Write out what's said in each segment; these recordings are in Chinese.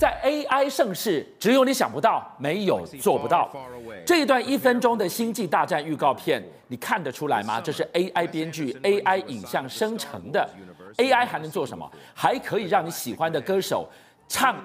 在 AI 盛世，只有你想不到，没有做不到。这一段一分钟的星际大战预告片，你看得出来吗？这是 AI 编剧、AI 影像生成的。AI 还能做什么？还可以让你喜欢的歌手唱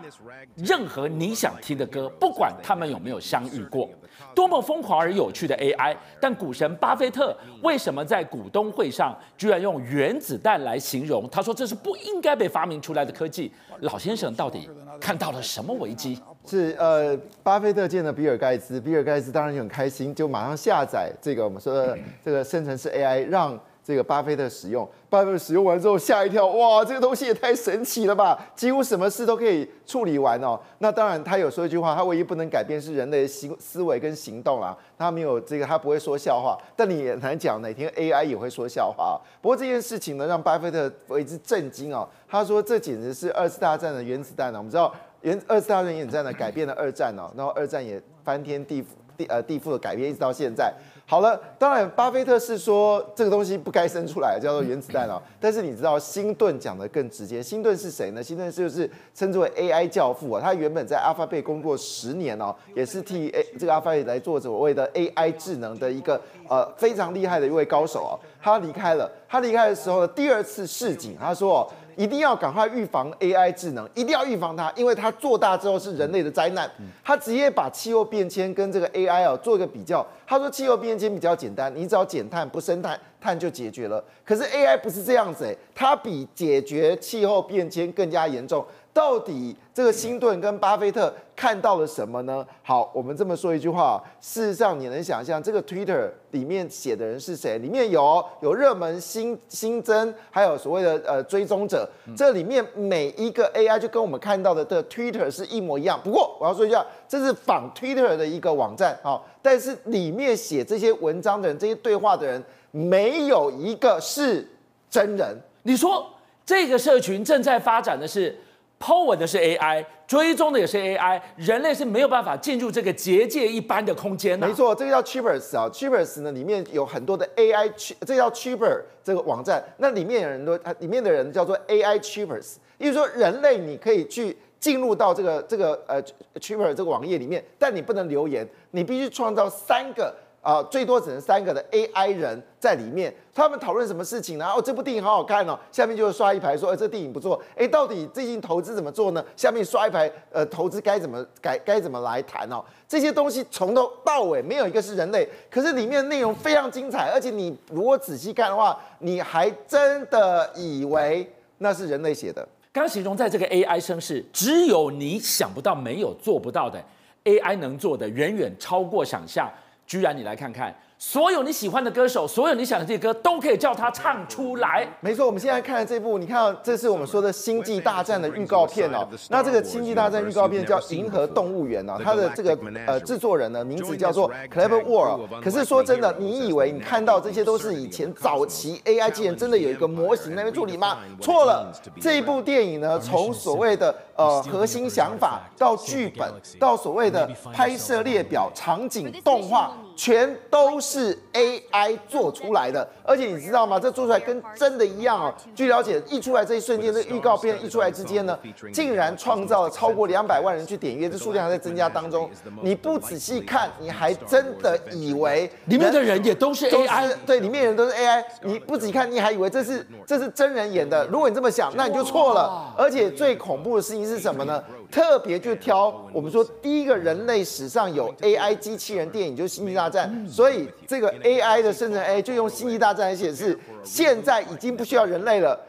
任何你想听的歌，不管他们有没有相遇过。多么疯狂而有趣的 AI！但股神巴菲特为什么在股东会上居然用原子弹来形容？他说这是不应该被发明出来的科技。老先生到底看到了什么危机？是呃，巴菲特见了比尔盖茨，比尔盖茨当然就很开心，就马上下载这个我们说的这个生成式 AI，让。这个巴菲特使用，巴菲特使用完之后吓一跳，哇，这个东西也太神奇了吧！几乎什么事都可以处理完哦。那当然，他有说一句话，他唯一不能改变是人类的思维跟行动啊。他没有这个，他不会说笑话。但你也难讲哪天 AI 也会说笑话。不过这件事情呢，让巴菲特为之震惊哦。他说这简直是二次大战的原子弹呢。我们知道，原二次大战原子弹呢改变了二战哦，然后二战也翻天地覆地呃地覆的改变，一直到现在。好了，当然，巴菲特是说这个东西不该生出来，叫做原子弹哦。但是你知道，辛顿讲的更直接。辛顿是谁呢？辛顿就是称之为 AI 教父啊。他原本在 Alphabet 工作十年哦，也是替 A 这个 Alphabet 来做所谓的 AI 智能的一个呃非常厉害的一位高手哦。他离开了，他离开的时候呢，第二次示警，他说。一定要赶快预防 AI 智能，一定要预防它，因为它做大之后是人类的灾难。他直接把气候变迁跟这个 AI 哦做一个比较。他说气候变迁比较简单，你只要减碳不生碳，碳就解决了。可是 AI 不是这样子诶，它比解决气候变迁更加严重。到底这个辛顿跟巴菲特看到了什么呢？好，我们这么说一句话，事实上你能想象这个 Twitter 里面写的人是谁？里面有有热门新新增，还有所谓的呃追踪者。这里面每一个 AI 就跟我们看到的的 Twitter 是一模一样。不过我要说一下，这是仿 Twitter 的一个网站啊，但是里面写这些文章的人，这些对话的人，没有一个是真人。你说这个社群正在发展的是？Po 文的是 AI，追踪的也是 AI，人类是没有办法进入这个结界一般的空间的。没错，这个叫 Chiverse 啊，Chiverse 呢里面有很多的 AI，这叫 Chiver 这个网站，那里面有人都，里面的人叫做 AI Chivers，也就是说人类你可以去进入到这个这个呃 Chiver 这个网页里面，但你不能留言，你必须创造三个。啊，最多只能三个的 AI 人在里面，他们讨论什么事情呢？哦，这部电影好好看哦，下面就刷一排说，哎，这电影不错。哎，到底最近投资怎么做呢？下面刷一排，呃，投资该怎么该该怎么来谈哦？这些东西从头到尾没有一个是人类，可是里面的内容非常精彩，而且你如果仔细看的话，你还真的以为那是人类写的。刚形容在这个 AI 声势，只有你想不到，没有做不到的 AI 能做的，远远超过想象。居然你来看看，所有你喜欢的歌手，所有你想的这些歌，都可以叫他唱出来。没错，我们现在看的这部，你看到这是我们说的《星际大战》的预告片哦。那这个《星际大战》预告片叫《银河动物园》哦，它的这个呃制作人呢，名字叫做 Clever World。可是说真的，你以为你看到这些都是以前早期 AI 机器人真的有一个模型在那边处理吗？错了，这一部电影呢，从所谓的呃核心想法到剧本，到所谓的拍摄列表、场景、动画。全都是 AI 做出来的，而且你知道吗？这做出来跟真的一样哦。据了解，一出来这一瞬间，这预告片一出来之间呢，竟然创造了超过两百万人去点阅，这数量还在增加当中。你不仔细看，你还真的以为里面的人也都是 AI，对，里面人都是 AI。你不仔细看，你还以为这是这是真人演的。如果你这么想，那你就错了。而且最恐怖的事情是什么呢？特别就挑我们说第一个人类史上有 AI 机器人电影，就是《星际大战》，所以这个 AI 的生成 AI 就用《星际大战》来显示，现在已经不需要人类了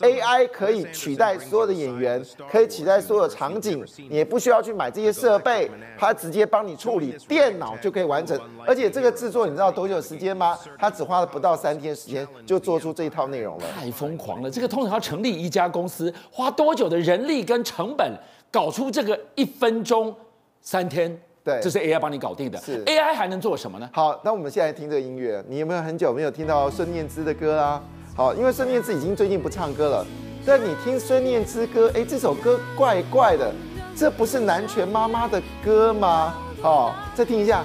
，AI 可以取代所有的演员，可以取代所有的场景，你也不需要去买这些设备，它直接帮你处理，电脑就可以完成。而且这个制作你知道多久时间吗？它只花了不到三天时间就做出这一套内容了，太疯狂了！这个通常要成立一家公司，花多久的人力跟成本？搞出这个一分钟三天，对，这是 AI 帮你搞定的。是 AI 还能做什么呢？好，那我们现在听这个音乐，你有没有很久没有听到孙念姿的歌啊？好，因为孙念姿已经最近不唱歌了，但你听孙念姿歌，哎，这首歌怪怪的，这不是南拳妈妈的歌吗？好，再听一下，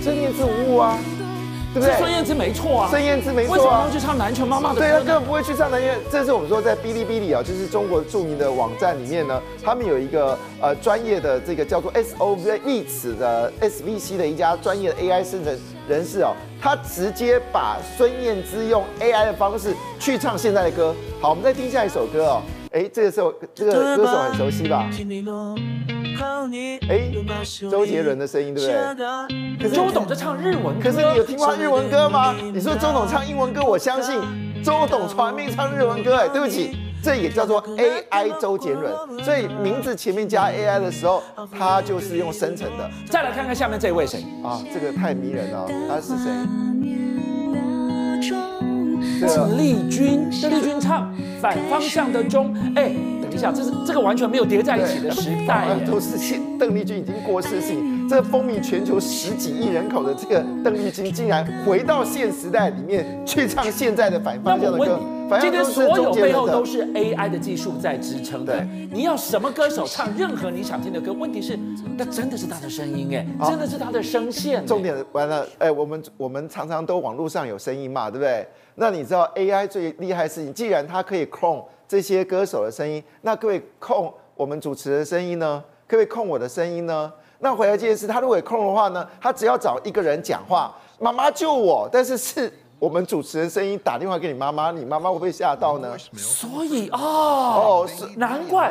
孙念姿无误啊。对不对？孙燕姿没错啊，孙燕姿没错啊，为什么要去唱南拳妈妈的歌？对，他根本不会去唱南拳。这是我们说在哔哩哔哩啊，就是中国著名的网站里面呢，他们有一个呃专业的这个叫做 S O V 词的 S V C 的一家专业的 A I 生成人士哦，他直接把孙燕姿用 A I 的方式去唱现在的歌。好，我们再听下一首歌哦。哎，这个时候这个歌手很熟悉吧？哎，周杰伦的声音对不对？可是周董在唱日文歌，可是你有听过日文歌吗？你说周董唱英文歌，我相信周董传命唱日文歌。哎，对不起，这也叫做 AI 周杰伦，所以名字前面加 AI 的时候，他就是用生成的。再来看看下面这位谁啊？这个太迷人了，他是谁？这是丽君，这丽君唱反方向的钟。哎，等一下，这是这个完全没有叠在一起的时代，都是现邓丽君已经过世的事情。这风靡全球十几亿人口的这个邓丽君，竟然回到现时代里面去唱现在的反方向的歌。今天所有背后都是 AI 的技术在支撑的。你要什么歌手唱任何你想听的歌，问题是那真的是他的声音哎，真的是他的声线。重点完了，哎，我们我们常常都网络上有声音嘛，对不对？那你知道 AI 最厉害的事情，既然它可以控这些歌手的声音，那各位控我们主持人的声音呢？各位控我的声音呢？那回来这件事，他如果控的话呢，他只要找一个人讲话，妈妈救我，但是是。我们主持人声音打电话给你妈妈，你妈妈会不会吓到呢？所以哦，哦，是难怪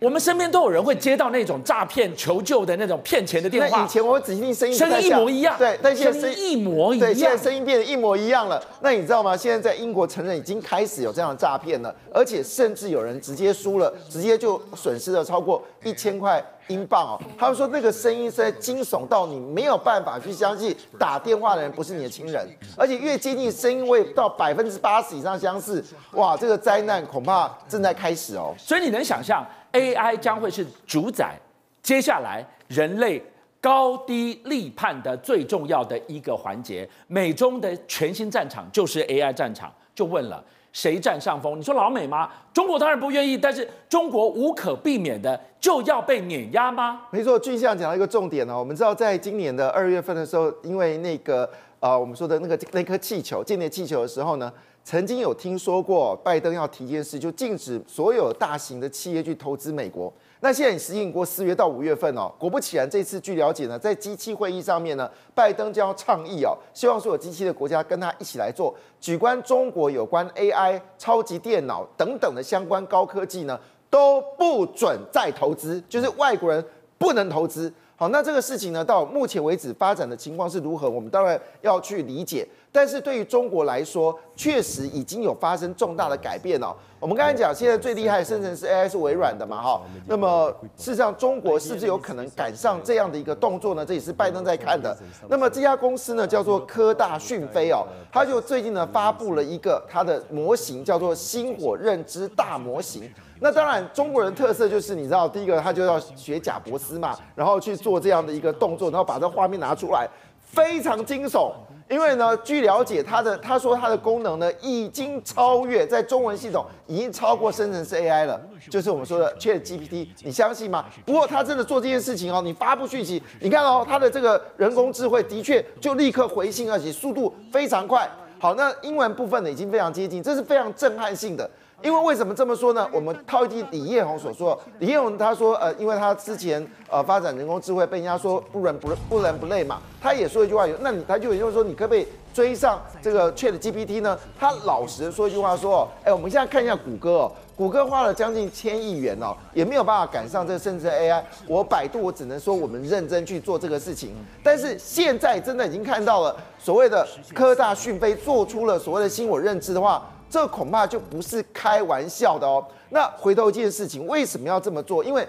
我们身边都有人会接到那种诈骗求救的那种骗钱的电话。那以前我仔细听声音，声音一模一样。对，但现在声音一模一样。对，现在声音变得一模一样了。那你知道吗？现在在英国承认已经开始有这样的诈骗了，而且甚至有人直接输了，直接就损失了超过一千块。英镑哦，他们说那个声音实在惊悚到你没有办法去相信打电话的人不是你的亲人，而且越接近声音会到百分之八十以上相似，哇，这个灾难恐怕正在开始哦。所以你能想象 AI 将会是主宰接下来人类高低立判的最重要的一个环节，美中的全新战场就是 AI 战场，就问了。谁占上风？你说老美吗？中国当然不愿意，但是中国无可避免的就要被碾压吗？没错，俊相讲到一个重点哦。我们知道，在今年的二月份的时候，因为那个呃，我们说的那个那颗气球间谍气球的时候呢，曾经有听说过拜登要提一件事，就禁止所有大型的企业去投资美国。那现在你实行过四月到五月份哦，果不其然，这次据了解呢，在机器会议上面呢，拜登将要倡议哦，希望所有机器的国家跟他一起来做，举关中国有关 AI、超级电脑等等的相关高科技呢，都不准再投资，就是外国人不能投资。好，那这个事情呢，到目前为止发展的情况是如何？我们当然要去理解。但是对于中国来说，确实已经有发生重大的改变了。我们刚才讲，现在最厉害的生成式 AI 是微软的嘛？哈，那么事实上，中国是不是有可能赶上这样的一个动作呢？这也是拜登在看的。那么这家公司呢，叫做科大讯飞哦，它就最近呢发布了一个它的模型，叫做星火认知大模型。那当然，中国人特色就是你知道，第一个他就要学贾博斯嘛，然后去做这样的一个动作，然后把这画面拿出来，非常惊悚。因为呢，据了解，它的他说它的功能呢已经超越在中文系统已经超过生成式 AI 了，就是我们说的 ChatGPT，你相信吗？不过他真的做这件事情哦，你发布讯息，你看哦，它的这个人工智慧的确就立刻回信，而且速度非常快。好，那英文部分呢已经非常接近，这是非常震撼性的。因为为什么这么说呢？我们套一句李彦宏所说，李彦宏他说，呃，因为他之前呃发展人工智慧被人家说不伦不不伦不类嘛，他也说一句话，那你他就也就是说，你可不可以追上这个 ChatGPT 呢？他老实说一句话说，哎，我们现在看一下谷歌哦，谷歌花了将近千亿元哦，也没有办法赶上这个甚至 AI。我百度我只能说我们认真去做这个事情，但是现在真的已经看到了所谓的科大讯飞做出了所谓的新我认知的话。这恐怕就不是开玩笑的哦。那回头一件事情，为什么要这么做？因为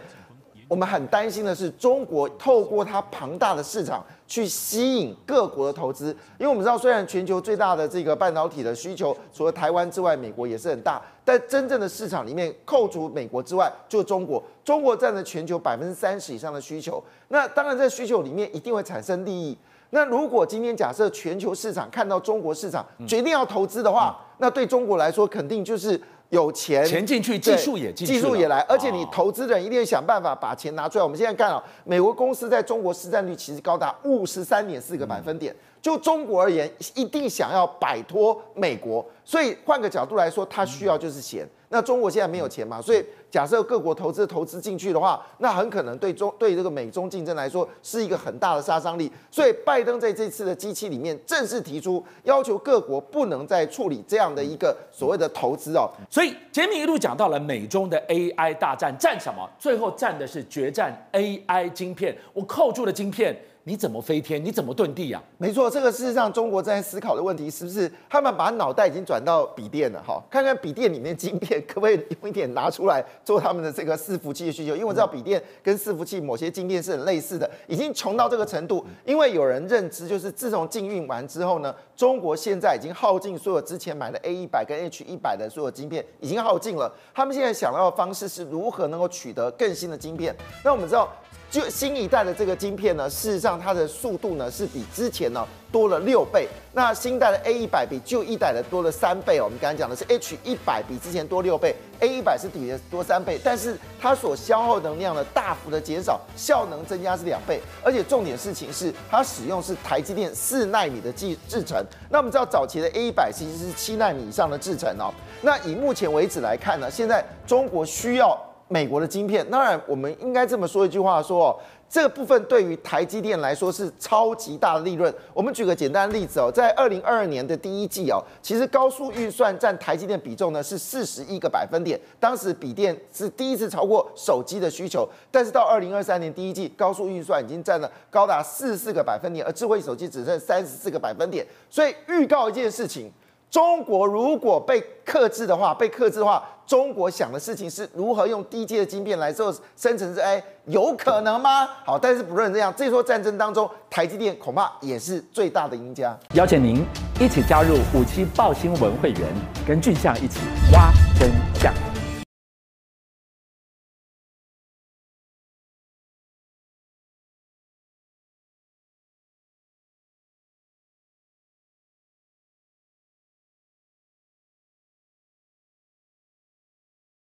我们很担心的是，中国透过它庞大的市场去吸引各国的投资。因为我们知道，虽然全球最大的这个半导体的需求，除了台湾之外，美国也是很大。但真正的市场里面，扣除美国之外，就中国。中国占了全球百分之三十以上的需求。那当然，这需求里面一定会产生利益。那如果今天假设全球市场看到中国市场决定要投资的话，那对中国来说肯定就是有钱钱进去，技术也进，技术也来，而且你投资人一定要想办法把钱拿出来。我们现在看啊，美国公司在中国市占率其实高达五十三点四个百分点，就中国而言，一定想要摆脱美国，所以换个角度来说，它需要就是钱。那中国现在没有钱嘛，所以假设各国投资投资进去的话，那很可能对中对这个美中竞争来说是一个很大的杀伤力。所以拜登在这次的机器里面正式提出要求各国不能再处理这样的一个所谓的投资哦。所以洁民一路讲到了美中的 AI 大战，战什么？最后战的是决战 AI 晶片。我扣住了晶片。你怎么飞天？你怎么遁地呀？没错，这个事实上中国在思考的问题是不是他们把脑袋已经转到笔电了？哈，看看笔电里面晶片可不可以用一点拿出来做他们的这个伺服器的需求？因为我知道笔电跟伺服器某些晶片是很类似的，已经穷到这个程度。因为有人认知，就是自从禁运完之后呢，中国现在已经耗尽所有之前买的 A 一百跟 H 一百的所有晶片，已经耗尽了。他们现在想到的方式是如何能够取得更新的晶片？那我们知道。就新一代的这个晶片呢，事实上它的速度呢是比之前呢多了六倍。那新一代的 A 一百比旧一代的多了三倍哦。我们刚才讲的是 H 一百比之前多六倍，A 一百是比的多三倍，但是它所消耗能量呢大幅的减少，效能增加是两倍。而且重点事情是它使用是台积电四纳米的制制程。那我们知道早期的 A 一百其实是七纳米以上的制程哦。那以目前为止来看呢，现在中国需要。美国的晶片，当然我们应该这么说一句话说，说这个部分对于台积电来说是超级大的利润。我们举个简单的例子哦，在二零二二年的第一季哦，其实高速运算占台积电比重呢是四十一个百分点，当时笔电是第一次超过手机的需求，但是到二零二三年第一季，高速运算已经占了高达四十四个百分点，而智慧手机只剩三十四个百分点，所以预告一件事情。中国如果被克制的话，被克制的话，中国想的事情是如何用低阶的晶片来做生成式 AI，有可能吗？好，但是不论这样，这座战争当中，台积电恐怕也是最大的赢家。邀请您一起加入五七报新闻会员，跟俊相一起挖真相。